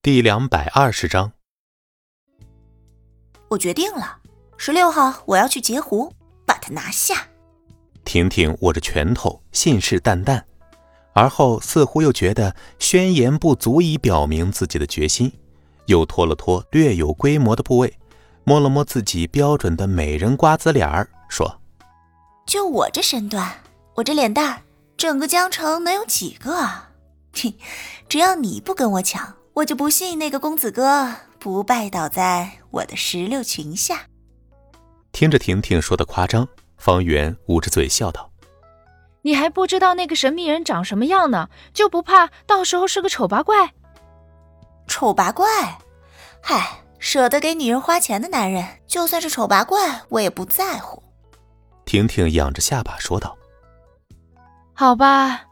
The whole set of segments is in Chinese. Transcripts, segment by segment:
第两百二十章，我决定了，十六号我要去截胡，把他拿下。婷婷握着拳头，信誓旦旦，而后似乎又觉得宣言不足以表明自己的决心，又拖了拖略有规模的部位，摸了摸自己标准的美人瓜子脸儿，说：“就我这身段，我这脸蛋，整个江城能有几个啊？哼，只要你不跟我抢。”我就不信那个公子哥不拜倒在我的石榴裙下。听着婷婷说的夸张，方圆捂着嘴笑道：“你还不知道那个神秘人长什么样呢，就不怕到时候是个丑八怪？丑八怪？嗨，舍得给女人花钱的男人，就算是丑八怪，我也不在乎。”婷婷仰着下巴说道：“好吧。”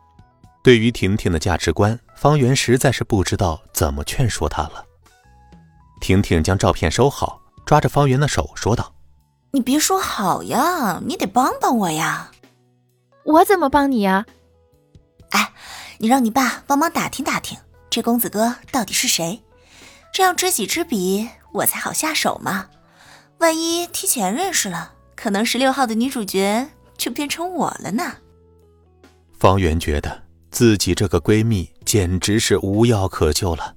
对于婷婷的价值观，方圆实在是不知道怎么劝说她了。婷婷将照片收好，抓着方圆的手说道：“你别说好呀，你得帮帮我呀。”“我怎么帮你呀？”“哎，你让你爸帮忙打听打听，这公子哥到底是谁？这样知己知彼，我才好下手嘛。万一提前认识了，可能十六号的女主角就变成我了呢。”方圆觉得。自己这个闺蜜简直是无药可救了。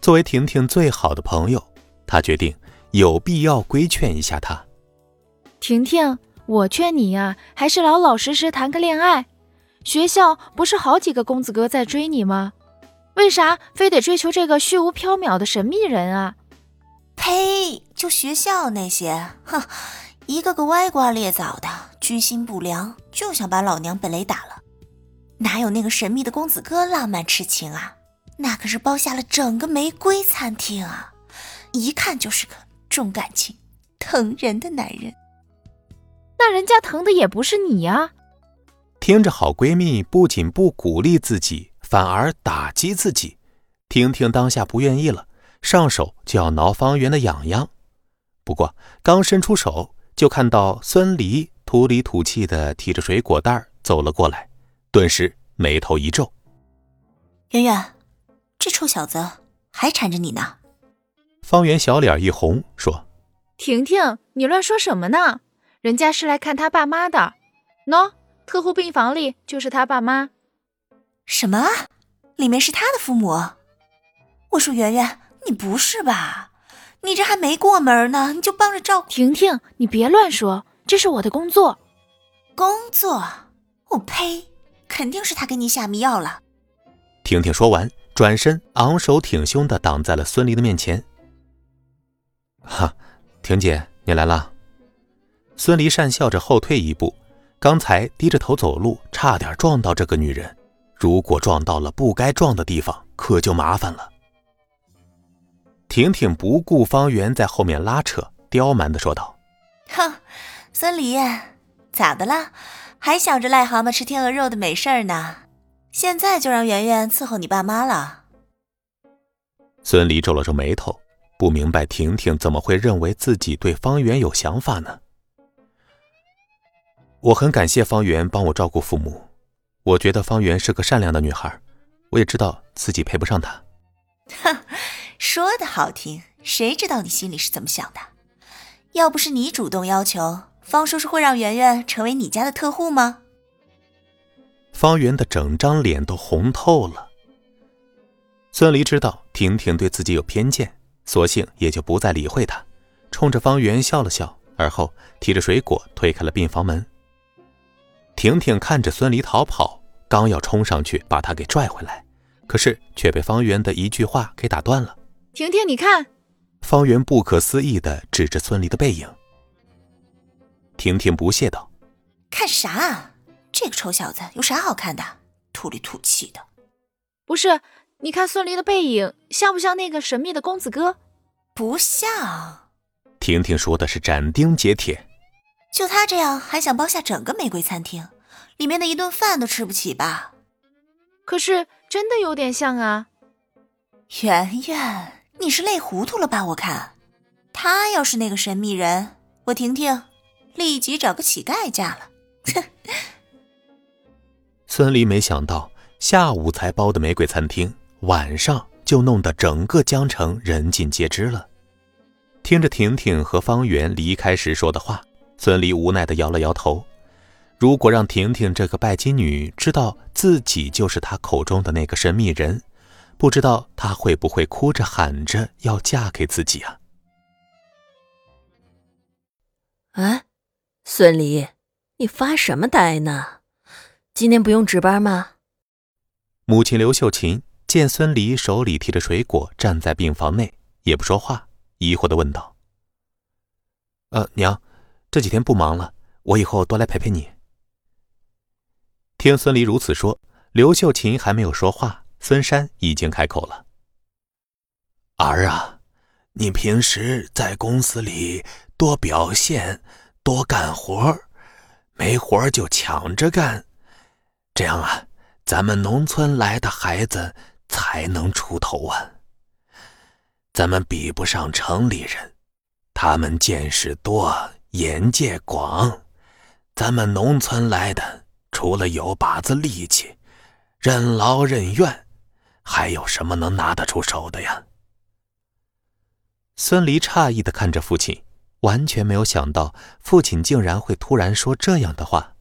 作为婷婷最好的朋友，他决定有必要规劝一下她。婷婷，我劝你呀，还是老老实实谈个恋爱。学校不是好几个公子哥在追你吗？为啥非得追求这个虚无缥缈的神秘人啊？呸！就学校那些，哼，一个个歪瓜裂枣的，居心不良，就想把老娘本雷打了。哪有那个神秘的公子哥浪漫痴情啊？那可是包下了整个玫瑰餐厅啊！一看就是个重感情、疼人的男人。那人家疼的也不是你呀！听着，好闺蜜不仅不鼓励自己，反而打击自己。婷婷当下不愿意了，上手就要挠方圆的痒痒。不过刚伸出手，就看到孙离土里土气的提着水果袋走了过来。顿时眉头一皱，圆圆，这臭小子还缠着你呢。方圆小脸一红，说：“婷婷，你乱说什么呢？人家是来看他爸妈的。喏，特护病房里就是他爸妈。什么？里面是他的父母？我说圆圆，你不是吧？你这还没过门呢，你就帮着照顾婷婷？你别乱说，这是我的工作。工作？我呸！”肯定是他给你下迷药了。婷婷说完，转身昂首挺胸的挡在了孙离的面前。哈，婷姐，你来了。孙离讪笑着后退一步，刚才低着头走路，差点撞到这个女人。如果撞到了不该撞的地方，可就麻烦了。婷婷不顾方圆在后面拉扯，刁蛮的说道：“哼，孙离，咋的了？”还想着癞蛤蟆吃天鹅肉的美事儿呢，现在就让圆圆伺候你爸妈了。孙离皱了皱眉头，不明白婷婷怎么会认为自己对方圆有想法呢？我很感谢方圆帮我照顾父母，我觉得方圆是个善良的女孩，我也知道自己配不上她。哼，说的好听，谁知道你心里是怎么想的？要不是你主动要求。方叔叔会让圆圆成为你家的特护吗？方圆的整张脸都红透了。孙离知道婷婷对自己有偏见，索性也就不再理会她，冲着方圆笑了笑，而后提着水果推开了病房门。婷婷看着孙离逃跑，刚要冲上去把他给拽回来，可是却被方圆的一句话给打断了。婷婷，你看！方圆不可思议的指着孙离的背影。婷婷不屑道：“看啥？这个臭小子有啥好看的？土里土气的。不是，你看孙离的背影，像不像那个神秘的公子哥？不像。”婷婷说的是斩钉截铁。就他这样，还想包下整个玫瑰餐厅，里面的一顿饭都吃不起吧？可是真的有点像啊。圆圆，你是累糊涂了吧？我看，他要是那个神秘人，我婷婷。立即找个乞丐嫁了。孙离没想到，下午才包的玫瑰餐厅，晚上就弄得整个江城人尽皆知了。听着婷婷和方圆离开时说的话，孙离无奈的摇了摇头。如果让婷婷这个拜金女知道自己就是她口中的那个神秘人，不知道她会不会哭着喊着要嫁给自己啊？哎，孙离，你发什么呆呢？今天不用值班吗？母亲刘秀琴见孙离手里提着水果站在病房内，也不说话，疑惑的问道：“呃，娘，这几天不忙了，我以后多来陪陪你。”听孙离如此说，刘秀琴还没有说话，孙山已经开口了：“儿啊，你平时在公司里多表现，多干活，没活就抢着干，这样啊，咱们农村来的孩子才能出头啊。咱们比不上城里人，他们见识多，眼界广，咱们农村来的。”除了有把子力气，任劳任怨，还有什么能拿得出手的呀？孙离诧异的看着父亲，完全没有想到父亲竟然会突然说这样的话。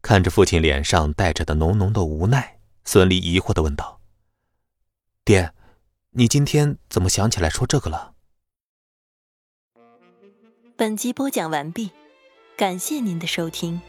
看着父亲脸上带着的浓浓的无奈，孙俪疑惑的问道：“爹，你今天怎么想起来说这个了？”本集播讲完毕，感谢您的收听。